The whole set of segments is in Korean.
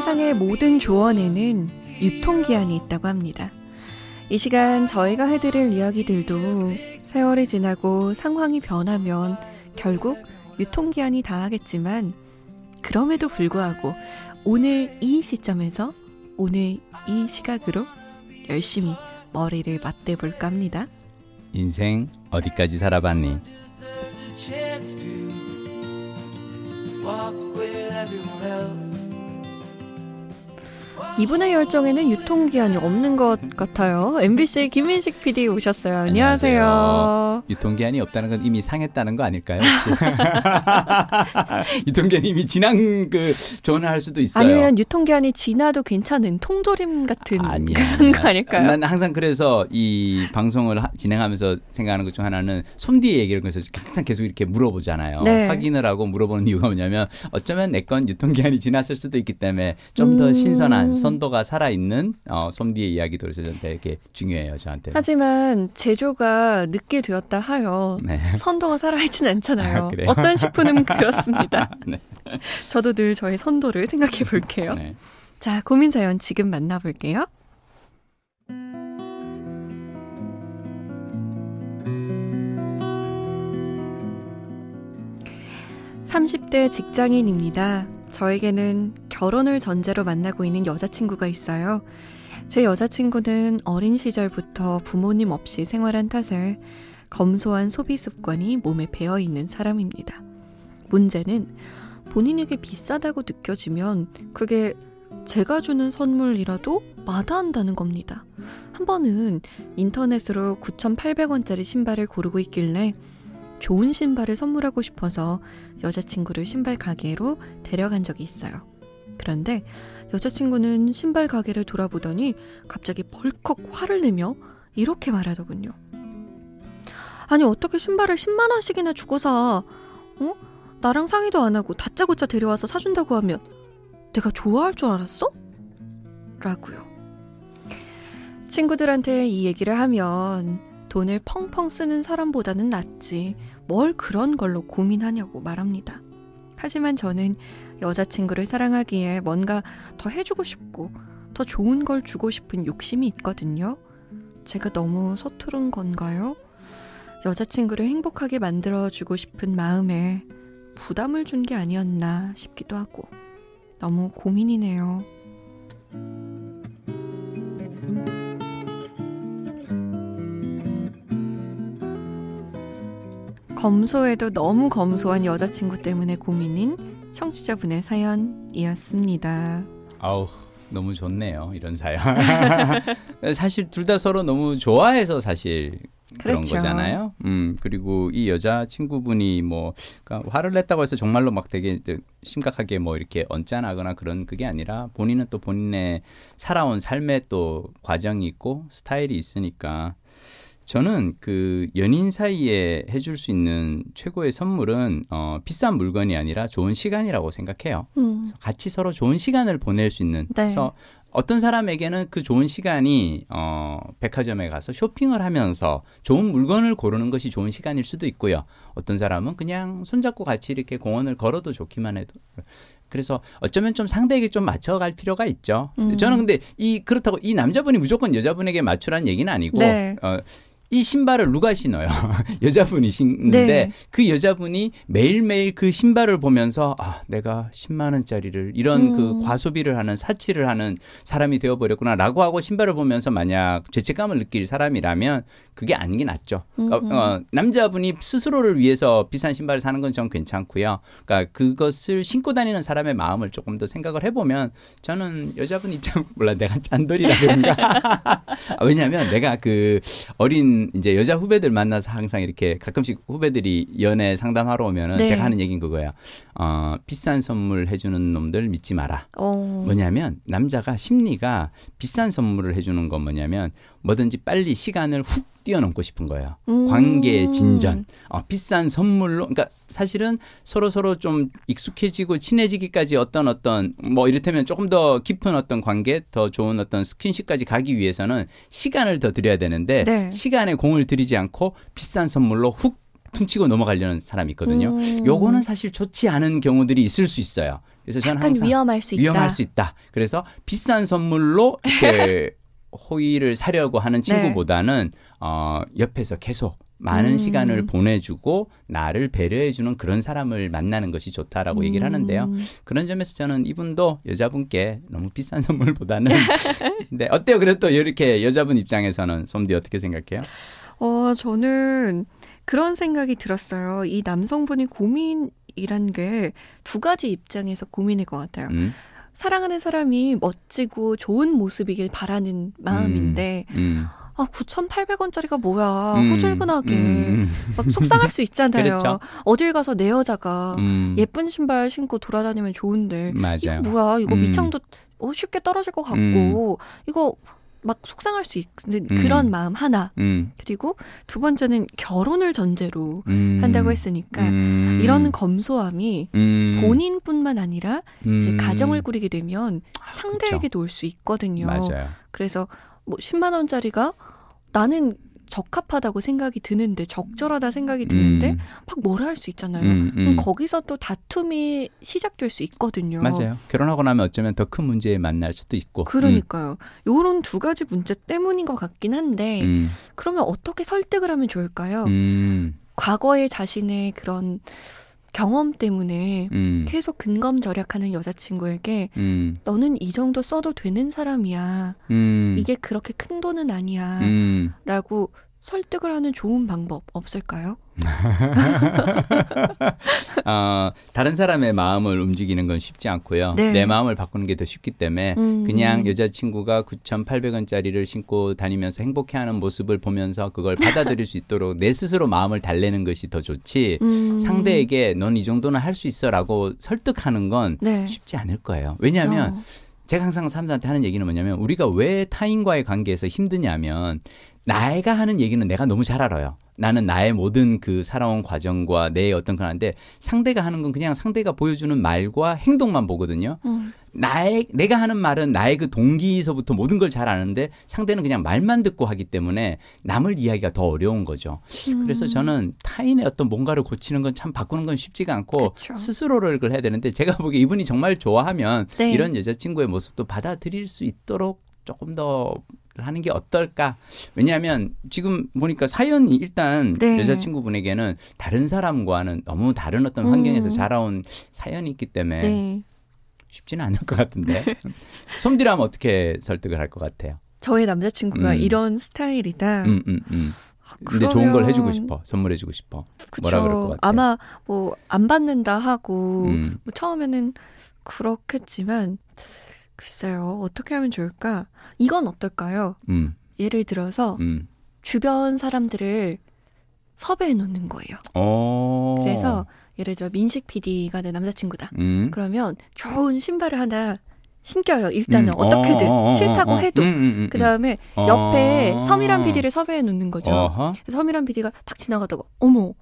세상의 모든 조언에는 유통기한이 있다고 합니다. 이 시간 저희가 해드릴 이야기들도 세월이 지나고 상황이 변하면 결국 유통기한이 다하겠지만 그럼에도 불구하고 오늘 이 시점에서 오늘 이 시각으로 열심히 머리를 맞대볼까 합니다. 인생 어디까지 살아봤니? 이분의 열정에는 유통기한이 없는 것 같아요. MBC 김민식 PD 오셨어요. 안녕하세요. 안녕하세요. 유통기한이 없다는 건 이미 상했다는 거 아닐까요? 유통기한이 이미 지난 그 전화할 수도 있어요. 아니면 유통기한이 지나도 괜찮은 통조림 같은 아니야, 그런 아니야. 거 아닐까요? 난 항상 그래서 이 방송을 하, 진행하면서 생각하는 것 중 하나는 솜디의 얘기를 그래서 항상 계속 이렇게 물어보잖아요. 네. 확인을 하고 물어보는 이유가 뭐냐면 어쩌면 내 건 유통기한이 지났을 수도 있기 때문에 좀더 음. 신선한 선 도가 살아있는 어, 솜디의 이야기도 저한테 되게 중요해요, 저한테. 하지만 제조가 늦게 되었다 하여 네. 선도가 살아있진 않잖아요. 아, 어떤 식품은 그렇습니다. 네. 저도 늘 저의 선도를 생각해 볼게요. 네. 자, 고민 사연 지금 만나볼게요. (30대) 직장인입니다. 저에게는 결혼을 전제로 만나고 있는 여자친구가 있어요. 제 여자친구는 어린 시절부터 부모님 없이 생활한 탓에 검소한 소비 습관이 몸에 배어 있는 사람입니다. 문제는 본인에게 비싸다고 느껴지면 그게 제가 주는 선물이라도 마다한다는 겁니다. 한 번은 인터넷으로 9,800원짜리 신발을 고르고 있길래 좋은 신발을 선물하고 싶어서 여자친구를 신발 가게로 데려간 적이 있어요. 그런데 여자친구는 신발 가게를 돌아보더니 갑자기 벌컥 화를 내며 이렇게 말하더군요. 아니, 어떻게 신발을 10만 원씩이나 주고 사? 어? 나랑 상의도 안 하고 다짜고짜 데려와서 사준다고 하면 내가 좋아할 줄 알았어? 라고요. 친구들한테 이 얘기를 하면 돈을 펑펑 쓰는 사람보다는 낫지 뭘 그런 걸로 고민하냐고 말합니다. 하지만 저는 여자친구를 사랑하기에 뭔가 더 해주고 싶고 더 좋은 걸 주고 싶은 욕심이 있거든요. 제가 너무 서투른 건가요? 여자친구를 행복하게 만들어주고 싶은 마음에 부담을 준 게 아니었나 싶기도 하고 너무 고민이네요. 검소해도 너무 검소한 여자친구 때문에 고민인 청취자분의 사연이었습니다. 아우 너무 좋네요 이런 사연. 사실 둘 다 서로 너무 좋아해서 사실 그런 그렇죠. 거잖아요. 음 그리고 이 여자 친구분이 뭐 그러니까 화를 냈다고 해서 정말로 막 되게 심각하게 뭐 이렇게 언짢아하거나 그런 그게 아니라 본인은 또 본인의 살아온 삶의 또 과정이 있고 스타일이 있으니까 저는 그 연인 사이에 해줄 수 있는 최고의 선물은 어, 비싼 물건이 아니라 좋은 시간이라고 생각해요. 음. 같이 서로 좋은 시간을 보낼 수 있는. 네. 그래서 어떤 사람에게는 그 좋은 시간이 어, 백화점에 가서 쇼핑을 하면서 좋은 물건을 고르는 것이 좋은 시간일 수도 있고요. 어떤 사람은 그냥 손잡고 같이 이렇게 공원을 걸어도 좋기만 해도. 그래서 어쩌면 좀 상대에게 좀 맞춰갈 필요가 있죠. 음. 저는 근데 이 그렇다고 이 남자분이 무조건 여자분에게 맞추라는 얘기는 아니고 네. 어, 이 신발을 누가 신어요? 여자분이 신는데 네. 그 여자분이 매일매일 그 신발을 보면서 아, 내가 10만 원짜리를 이런 그 음. 그 과소비를 하는 사치를 하는 사람이 되어 버렸구나라고 하고 신발을 보면서 만약 죄책감을 느낄 사람이라면 그게 아닌 게 낫죠. 그러니까 어, 남자분이 스스로를 위해서 비싼 신발을 사는 건 전 괜찮고요. 그러니까 그것을 신고 다니는 사람의 마음을 조금 더 생각을 해 보면 저는 여자분 입장 몰라 내가 짠돌이라 그런가. 왜냐하면 내가 그 어린 이제 여자 후배들 만나서 항상 이렇게 가끔씩 후배들이 연애 상담하러 오면은 네. 제가 하는 얘기는 그거예요. 어, 비싼 선물 해주는 놈들 믿지 마라. 오. 어. 뭐냐면 남자가 심리가 비싼 선물을 해주는 건 뭐냐면 뭐든지 빨리 시간을 훅 뛰어넘고 싶은 거예요. 음. 관계 진전, 어, 비싼 선물로, 그러니까 사실은 서로 서로 좀 익숙해지고 친해지기까지 어떤 어떤 뭐 이를테면 조금 더 깊은 어떤 관계, 더 좋은 어떤 스킨십까지 가기 위해서는 시간을 더 드려야 되는데 네. 시간에 공을 들이지 않고 비싼 선물로 훅 퉁치고 넘어가려는 사람이 있거든요. 음. 요거는 사실 좋지 않은 경우들이 있을 수 있어요. 그래서 저는 항상 위험할 수 위험할 있다. 수 있다. 그래서 비싼 선물로 이렇게 호의를 사려고 하는 네. 친구보다는 네. 어 옆에서 계속 많은 음. 시간을 보내주고 나를 배려해주는 그런 사람을 만나는 것이 좋다라고 음. 얘기를 하는데요. 그런 점에서 저는 이분도 여자분께 너무 비싼 선물보다는 네 어때요? 그래도 이렇게 여자분 입장에서는 솜디 어떻게 생각해요? 어 저는 그런 생각이 들었어요. 이 남성분이 고민이란 게 두 가지 입장에서 고민일 것 같아요. 음. 사랑하는 사람이 멋지고 좋은 모습이길 바라는 마음인데 음, 음. 아, 9,800원짜리가 뭐야. 음, 호줄근하게. 음. 막 속상할 수 있잖아요. 그렇죠. 어딜 가서 내 여자가 음. 예쁜 신발 신고 돌아다니면 좋은데. 맞아요. 이거 뭐야. 이거 음. 미창도 어, 쉽게 떨어질 것 같고. 음. 이거 막 속상할 수 있는 음. 그런 마음 하나. 그리고 두 번째는 결혼을 전제로 한다고 했으니까 이런 검소함이 본인뿐만 아니라 이제 가정을 꾸리게 되면 아, 상대에게도 올 수 있거든요. 맞아요. 그래서 뭐 10만 원짜리가 나는 적합하다고 생각이 드는데 적절하다 생각이 드는데 음. 막 뭐라 할 수 있잖아요. 음, 음. 그럼 거기서 또 다툼이 시작될 수 있거든요. 맞아요. 결혼하고 나면 어쩌면 더 큰 문제에 만날 수도 있고. 그러니까요. 요런 두 가지 문제 때문인 것 같긴 한데 음. 그러면 어떻게 설득을 하면 좋을까요? 음. 과거의 자신의 그런 경험 때문에 음. 계속 근검 절약하는 여자친구에게 음. 너는 이 정도 써도 되는 사람이야. 음. 이게 그렇게 큰 돈은 아니야. 음. 라고 설득을 하는 좋은 방법 없을까요? 어, 다른 사람의 마음을 움직이는 건 쉽지 않고요. 네. 내 마음을 바꾸는 게 더 쉽기 때문에 음. 그냥 여자친구가 9,800원짜리를 신고 다니면서 행복해하는 모습을 보면서 그걸 받아들일 수 있도록 내 스스로 마음을 달래는 것이 더 좋지 음. 상대에게 넌 이 정도는 할 수 있어 라고 설득하는 건 네. 쉽지 않을 거예요. 왜냐하면 어. 제가 항상 사람들한테 하는 얘기는 뭐냐면 우리가 왜 타인과의 관계에서 힘드냐면 나이가 하는 얘기는 내가 너무 잘 알아요. 나는 나의 모든 그 살아온 과정과 내 어떤 그런데 상대가 하는 건 그냥 상대가 보여주는 말과 행동만 보거든요. 음. 나의 내가 하는 말은 나의 그 동기에서부터 모든 걸 잘 아는데 상대는 그냥 말만 듣고 하기 때문에 남을 이야기가 더 어려운 거죠. 음. 그래서 저는 타인의 어떤 뭔가를 고치는 건 참 바꾸는 건 쉽지가 않고 그쵸. 스스로를 그걸 해야 되는데 제가 보기에 이분이 정말 좋아하면 네. 이런 여자친구의 모습도 받아들일 수 있도록 조금 더 하는 게 어떨까? 왜냐하면 지금 보니까 사연이 일단 네. 여자친구분에게는 다른 사람과는 너무 다른 어떤 환경에서 음. 자라온 사연이 있기 때문에 네. 쉽지는 않을 것 같은데. 솜디라면 어떻게 설득을 할 것 같아요? 저의 남자친구가 음. 이런 스타일이다. 음, 음, 음. 근데 좋은 걸 해주고 싶어, 선물해주고 싶어. 그쵸. 뭐라 그럴 것 같아? 아마 뭐 안 받는다 하고 음. 뭐 처음에는 그렇겠지만 글쎄요, 어떻게 하면 좋을까? 이건 어떨까요? 음. 예를 들어서 음. 주변 사람들을 섭외해 놓는 거예요. 오. 어. 그래서 예를 들어 민식 PD가 내 남자친구다. 음. 그러면 좋은 신발을 하나 신겨요. 일단은 음. 어떻게든 싫다고 어, 해도 그 다음에 옆에 서미란 PD를 섭외해 놓는 거죠. 그래서 서미란 PD가 딱 지나가다가 어머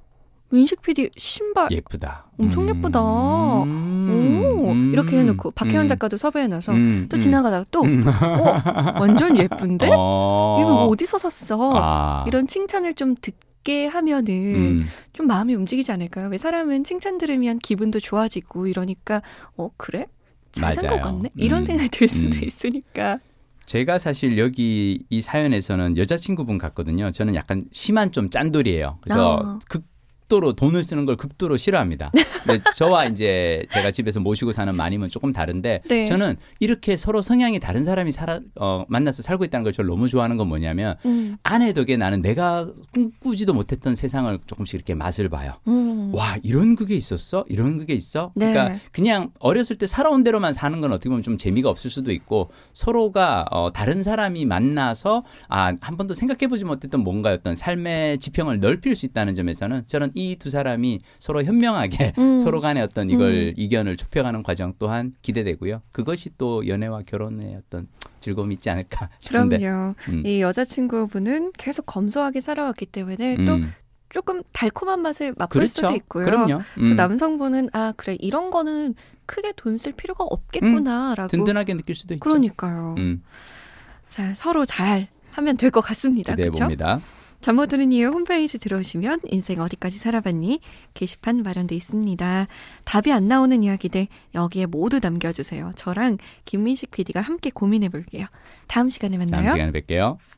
민식 PD 신발 예쁘다. 엄청 음. 예쁘다. 오 음. 이렇게 해놓고 박혜원 음. 작가도 섭외해놔서 음. 또 지나가다가 또 어, 완전 예쁜데 어. 이거 어디서 샀어? 아. 이런 칭찬을 좀 듣게 하면은 음. 좀 마음이 움직이지 않을까요? 왜 사람은 칭찬 들으면 기분도 좋아지고 이러니까 어 그래? 잘 산 것 같네? 이런 음. 생각이 들 수도 있으니까. 제가 사실 여기 이 사연에서는 여자친구분 같거든요. 저는 약간 심한 좀 짠돌이에요. 그래서 어. 극 극도로 돈을 쓰는 걸 극도로 싫어합니다. 근데 저와 이제 제가 집에서 모시고 사는 마님은 조금 다른데 네. 저는 이렇게 서로 성향이 다른 사람이 살아 어, 만나서 살고 있다는 걸 저를 너무 좋아하는 건 뭐냐면 음. 아내 덕에 나는 내가 꿈꾸지도 못했던 세상을 조금씩 이렇게 맛을 봐요. 음. 와 이런 그게 있었어? 이런 그게 있어? 네. 그러니까 그냥 어렸을 때 살아온 대로만 사는 건 어떻게 보면 좀 재미가 없을 수도 있고 서로가 어, 다른 사람이 만나서 아한 번도 생각해보지 못했던 뭔가였던 삶의 지평을 넓힐 수 있다는 점에서는 저는 이 두 사람이 서로 현명하게 음. 서로 간의 어떤 이걸 음. 이견을 좁혀가는 과정 또한 기대되고요. 그것이 또 연애와 결혼의 어떤 즐거움이 있지 않을까 싶은데. 그럼요. 음. 이 여자친구분은 계속 검소하게 살아왔기 때문에 또 음. 조금 달콤한 맛을 맛볼 그렇죠. 수도 있고요. 그럼요. 음. 남성분은 아 그래 이런 거는 크게 돈 쓸 필요가 없겠구나라고 음. 든든하게 느낄 수도 있죠. 그러니까요. 자 서로 잘 하면 될 것 같습니다. 기대해 봅니다. 잠 못 드는 이유 홈페이지 들어오시면 인생 어디까지 살아봤니? 게시판 마련돼 있습니다. 답이 안 나오는 이야기들 여기에 모두 남겨주세요. 저랑 김민식 PD가 함께 고민해 볼게요. 다음 시간에 만나요. 다음 시간에 뵐게요.